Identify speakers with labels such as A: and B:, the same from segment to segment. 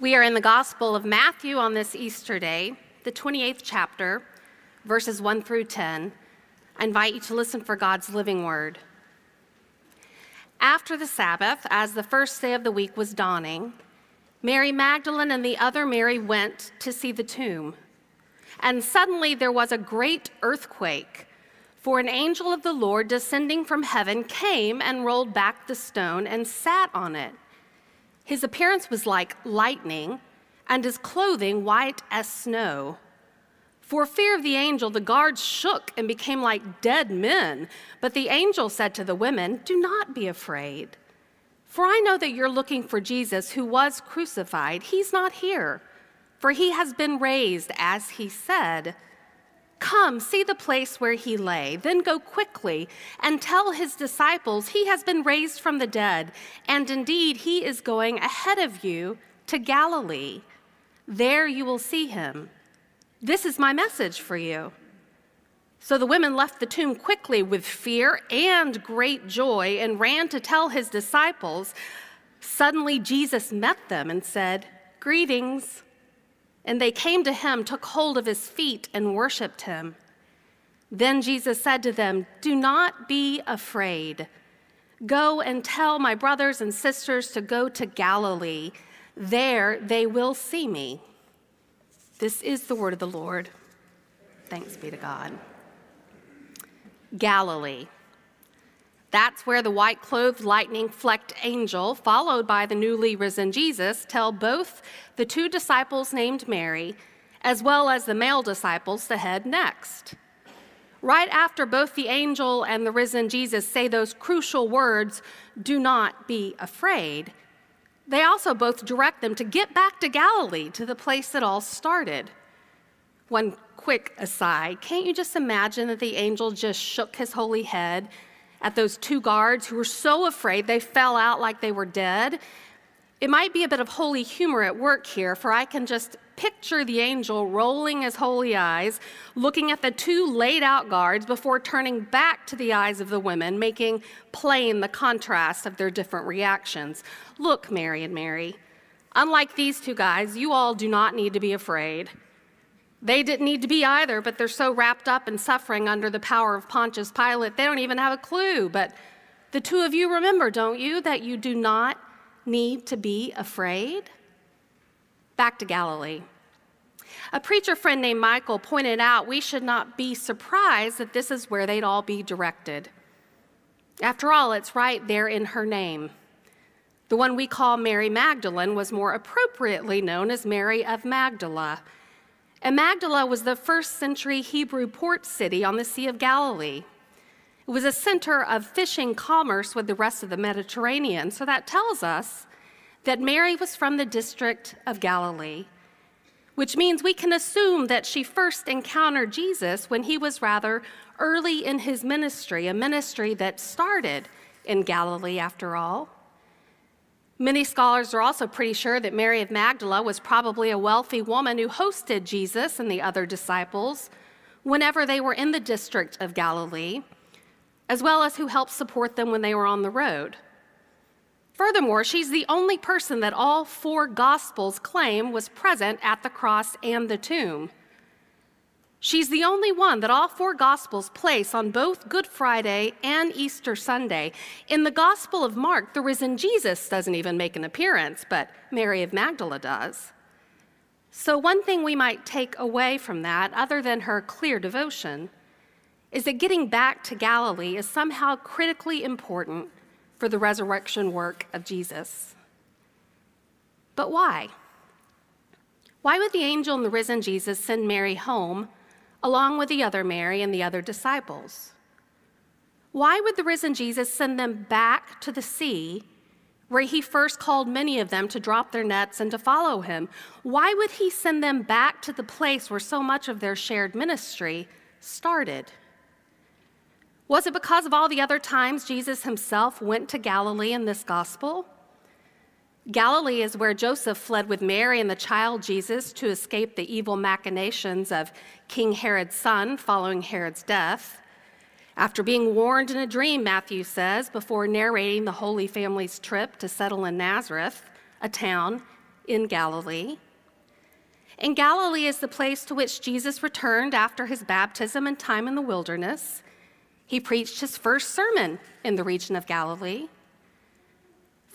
A: We are in the Gospel of Matthew on this Easter day, the 28th chapter, verses 1 through 10. I invite you to listen for God's living word. After the Sabbath, as the first day of the week was dawning, Mary Magdalene and the other Mary went to see the tomb. And suddenly there was a great earthquake, for an angel of the Lord descending from heaven came and rolled back the stone and sat on it. His appearance was like lightning, and his clothing white as snow. For fear of the angel, the guards shook and became like dead men. But the angel said to the women, Do not be afraid. For I know that you're looking for Jesus who was crucified. He's not here, for he has been raised, as he said. Come, see the place where he lay, then go quickly and tell his disciples he has been raised from the dead, and indeed he is going ahead of you to Galilee. There you will see him. This is my message for you. So the women left the tomb quickly with fear and great joy and ran to tell his disciples. Suddenly Jesus met them and said, Greetings. And they came to him, took hold of his feet, and worshiped him. Then Jesus said to them, Do not be afraid. Go and tell my brothers and sisters to go to Galilee. There they will see me. This is the word of the Lord. Thanks be to God. Galilee. That's where the white clothed, lightning flecked angel, followed by the newly risen Jesus, tell both the two disciples named Mary, as well as the male disciples, to head next. Right after both the angel and the risen Jesus say those crucial words, do not be afraid, they also both direct them to get back to Galilee, to the place that all started. One quick aside can't you just imagine that the angel just shook his holy head at those two guards who were so afraid they fell out like they were dead. It might be a bit of holy humor at work here, for I can just picture the angel rolling his holy eyes, looking at the two laid out guards before turning back to the eyes of the women, making plain the contrast of their different reactions. Look, Mary and Mary, unlike these two guys, you all do not need to be afraid. They didn't need to be either, but they're so wrapped up in suffering under the power of Pontius Pilate, they don't even have a clue. But the two of you remember, don't you, that you do not need to be afraid? Back to Galilee. A preacher friend named Michael pointed out we should not be surprised that this is where they'd all be directed. After all, it's right there in her name. The one we call Mary Magdalene was more appropriately known as Mary of Magdala and Magdala was the first century Hebrew port city on the Sea of Galilee. It was a center of fishing commerce with the rest of the Mediterranean, so that tells us that Mary was from the district of Galilee, which means we can assume that she first encountered Jesus when he was rather early in his ministry, a ministry that started in Galilee after all. Many scholars are also pretty sure that Mary of Magdala was probably a wealthy woman who hosted Jesus and the other disciples whenever they were in the district of Galilee, as well as who helped support them when they were on the road. Furthermore, she's the only person that all four Gospels claim was present at the cross and the tomb. She's the only one that all four Gospels place on both Good Friday and Easter Sunday. In the Gospel of Mark, the risen Jesus doesn't even make an appearance, but Mary of Magdala does. So, one thing we might take away from that, other than her clear devotion, is that getting back to Galilee is somehow critically important for the resurrection work of Jesus. But why? Why would the angel and the risen Jesus send Mary home along with the other Mary and the other disciples. Why would the risen Jesus send them back to the sea where he first called many of them to drop their nets and to follow him? Why would he send them back to the place where so much of their shared ministry started? Was it because of all the other times Jesus himself went to Galilee in this gospel? Galilee is where Joseph fled with Mary and the child Jesus to escape the evil machinations of King Herod's son following Herod's death. After being warned in a dream, Matthew says, before narrating the Holy Family's trip to settle in Nazareth, a town in Galilee. And Galilee is the place to which Jesus returned after his baptism and time in the wilderness. He preached his first sermon in the region of Galilee.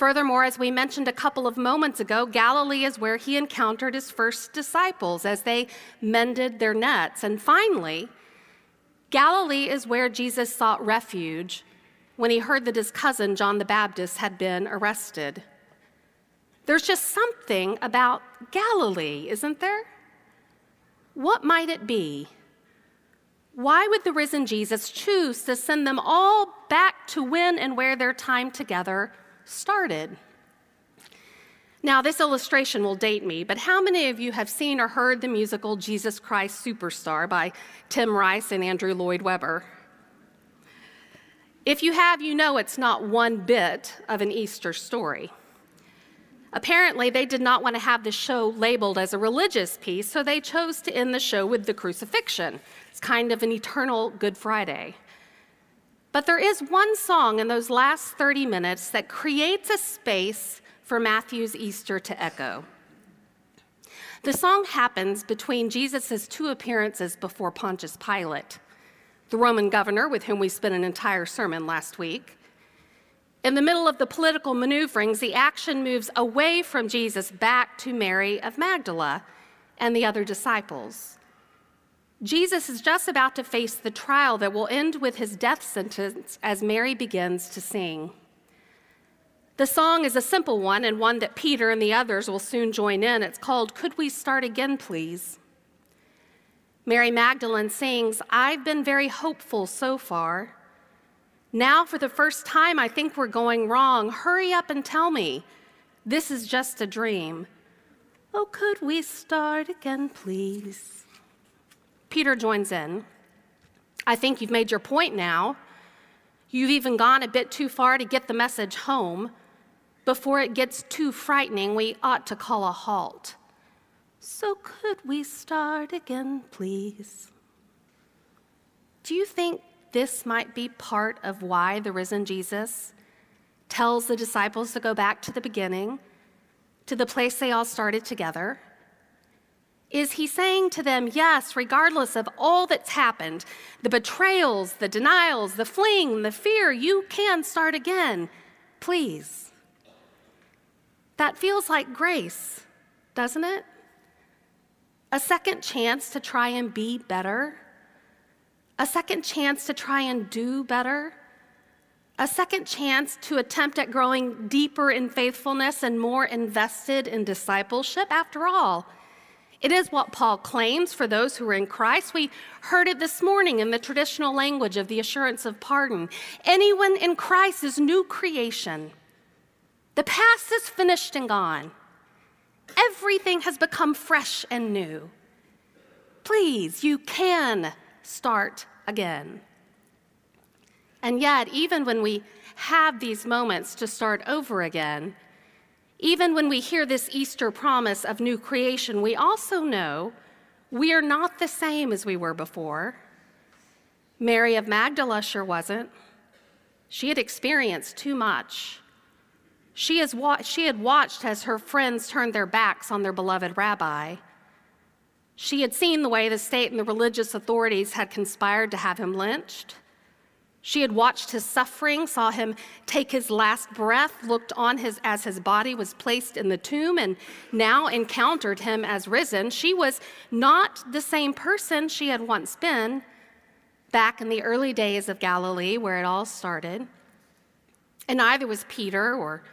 A: Furthermore, as we mentioned a couple of moments ago, Galilee is where he encountered his first disciples as they mended their nets. And finally, Galilee is where Jesus sought refuge when he heard that his cousin, John the Baptist, had been arrested. There's just something about Galilee, isn't there? What might it be? Why would the risen Jesus choose to send them all back to when and where their time together started? Now, this illustration will date me, but how many of you have seen or heard the musical Jesus Christ Superstar by Tim Rice and Andrew Lloyd Webber? If you have, you know it's not one bit of an Easter story. Apparently, they did not want to have the show labeled as a religious piece, so they chose to end the show with the crucifixion. It's kind of an eternal Good Friday. But there is one song in those last 30 minutes that creates a space for Matthew's Easter to echo. The song happens between Jesus' two appearances before Pontius Pilate, the Roman governor with whom we spent an entire sermon last week, in the middle of the political maneuverings, the action moves away from Jesus back to Mary of Magdala and the other disciples. Jesus is just about to face the trial that will end with his death sentence as Mary begins to sing. The song is a simple one and one that Peter and the others will soon join in. It's called Could We Start Again, Please? Mary Magdalene sings, I've been very hopeful so far. Now, for the first time, I think we're going wrong. Hurry up and tell me. This is just a dream. Oh, could we start again, please? Peter joins in. I think you've made your point now. You've even gone a bit too far to get the message home. Before it gets too frightening, we ought to call a halt. So, could we start again, please? Do you think this might be part of why the risen Jesus tells the disciples to go back to the beginning, to the place they all started together. Is he saying to them, yes, regardless of all that's happened, the betrayals, the denials, the fleeing, the fear, you can start again. Please. That feels like grace, doesn't it? A second chance to try and be better a second chance to try and do better, a second chance to attempt at growing deeper in faithfulness and more invested in discipleship. After all, it is what Paul claims for those who are in Christ. We heard it this morning in the traditional language of the assurance of pardon. Anyone in Christ is new creation. The past is finished and gone. Everything has become fresh and new. Please, you can start again. And yet, even when we have these moments to start over again, even when we hear this Easter promise of new creation, we also know we are not the same as we were before. Mary of Magdala sure wasn't. She had experienced too much. She, has wa- she had watched as her friends turned their backs on their beloved rabbi. She had seen the way the state and the religious authorities had conspired to have him lynched. She had watched his suffering, saw him take his last breath, looked on his as his body was placed in the tomb, and now encountered him as risen. She was not the same person she had once been back in the early days of Galilee where it all started. And neither was Peter or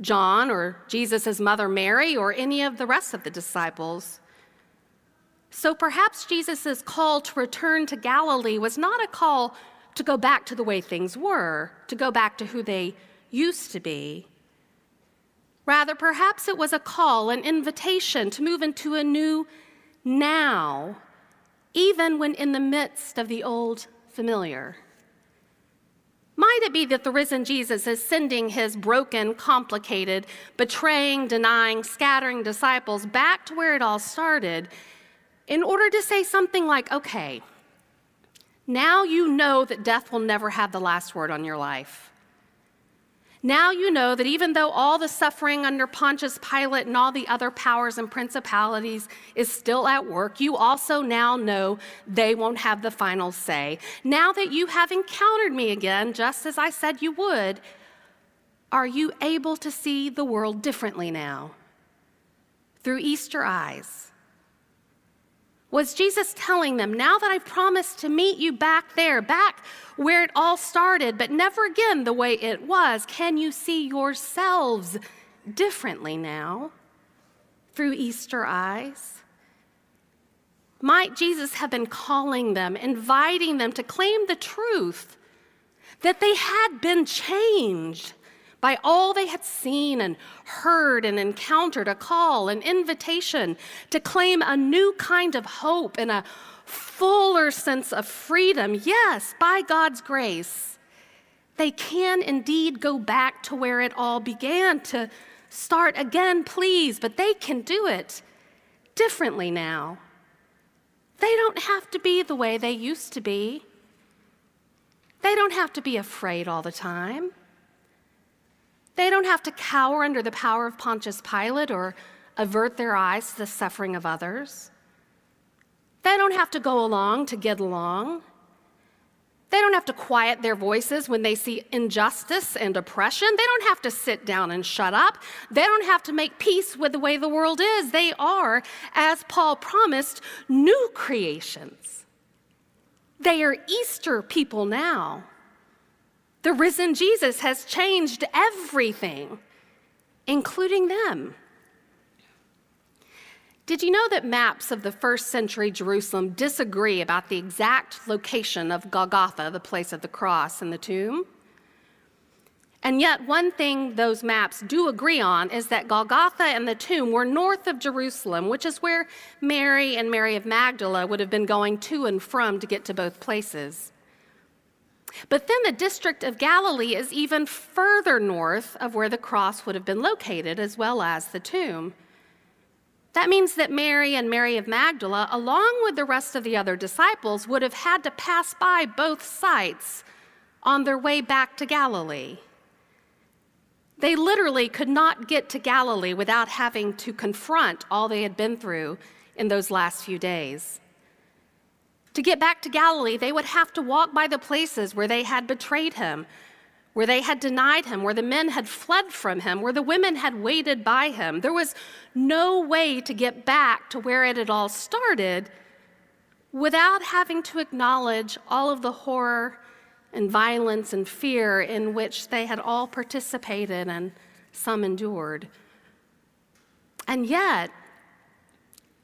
A: John or Jesus' mother Mary or any of the rest of the disciples. So perhaps Jesus' call to return to Galilee was not a call to go back to the way things were, to go back to who they used to be. Rather, perhaps it was a call, an invitation to move into a new now, even when in the midst of the old familiar. Might it be that the risen Jesus is sending his broken, complicated, betraying, denying, scattering disciples back to where it all started in order to say something like, okay, now you know that death will never have the last word on your life. Now you know that even though all the suffering under Pontius Pilate and all the other powers and principalities is still at work, you also now know they won't have the final say. Now that you have encountered me again, just as I said you would, are you able to see the world differently now? Through Easter eyes. Was Jesus telling them, now that I've promised to meet you back there, back where it all started, but never again the way it was, can you see yourselves differently now through Easter eyes? Might Jesus have been calling them, inviting them to claim the truth that they had been changed? By all they had seen and heard and encountered, a call, an invitation to claim a new kind of hope and a fuller sense of freedom. Yes, by God's grace, they can indeed go back to where it all began, to start again, please, but they can do it differently now. They don't have to be the way they used to be. They don't have to be afraid all the time. They don't have to cower under the power of Pontius Pilate or avert their eyes to the suffering of others. They don't have to go along to get along. They don't have to quiet their voices when they see injustice and oppression. They don't have to sit down and shut up. They don't have to make peace with the way the world is. They are, as Paul promised, new creations. They are Easter people now. The risen Jesus has changed everything, including them. Did you know that maps of the first century Jerusalem disagree about the exact location of Golgotha, the place of the cross and the tomb? And yet, one thing those maps do agree on is that Golgotha and the tomb were north of Jerusalem, which is where Mary and Mary of Magdala would have been going to and from to get to both places. But then the district of Galilee is even further north of where the cross would have been located, as well as the tomb. That means that Mary and Mary of Magdala, along with the rest of the other disciples, would have had to pass by both sites on their way back to Galilee. They literally could not get to Galilee without having to confront all they had been through in those last few days. To get back to Galilee, they would have to walk by the places where they had betrayed him, where they had denied him, where the men had fled from him, where the women had waited by him. There was no way to get back to where it had all started without having to acknowledge all of the horror and violence and fear in which they had all participated and some endured. And yet,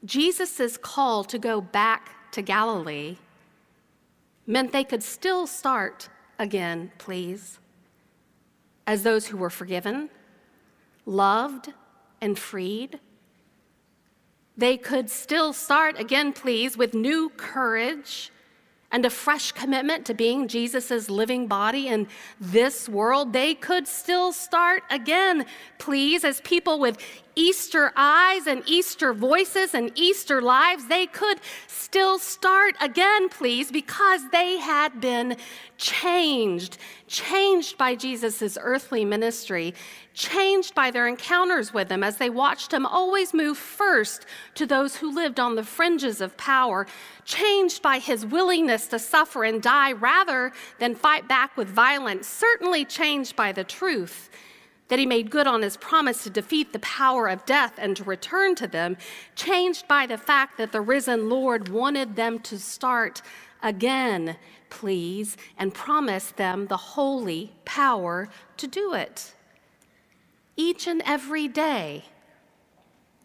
A: Jesus' call to go to Galilee meant they could still start again, please, as those who were forgiven, loved, and freed. They could still start again, please, with new courage and a fresh commitment to being Jesus' living body in this world, they could still start again, please, as people with Easter eyes and Easter voices and Easter lives, they could still start again, please, because they had been changed, changed by Jesus' earthly ministry, changed by their encounters with him as they watched him always move first to those who lived on the fringes of power, changed by his willingness to suffer and die rather than fight back with violence, certainly changed by the truth that he made good on his promise to defeat the power of death and to return to them, changed by the fact that the risen Lord wanted them to start again, please, and promised them the holy power to do it. Each and every day,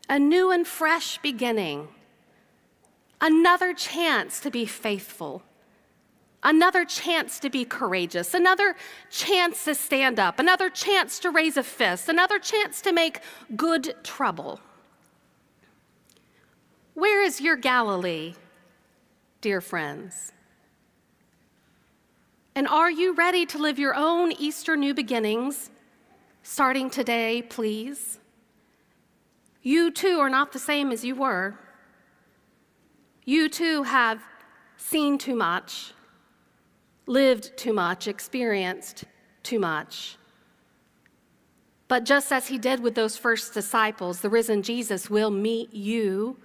A: a new and fresh beginning, another chance to be faithful another chance to be courageous, another chance to stand up, another chance to raise a fist, another chance to make good trouble. Where is your Galilee, dear friends? And are you ready to live your own Easter new beginnings starting today, please? You too are not the same as you were. You too have seen too much lived too much, experienced too much. But just as he did with those first disciples, the risen Jesus will meet you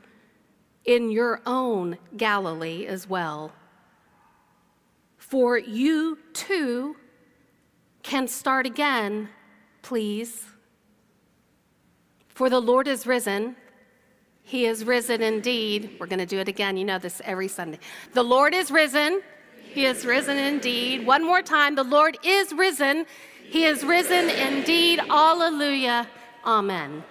A: in your own Galilee as well. For you too can start again, please. For the Lord is risen. He is risen indeed. We're going to do it again. You know this every Sunday. The Lord is risen. He is risen indeed. One more time. The Lord is risen. He is risen indeed. Alleluia. Amen.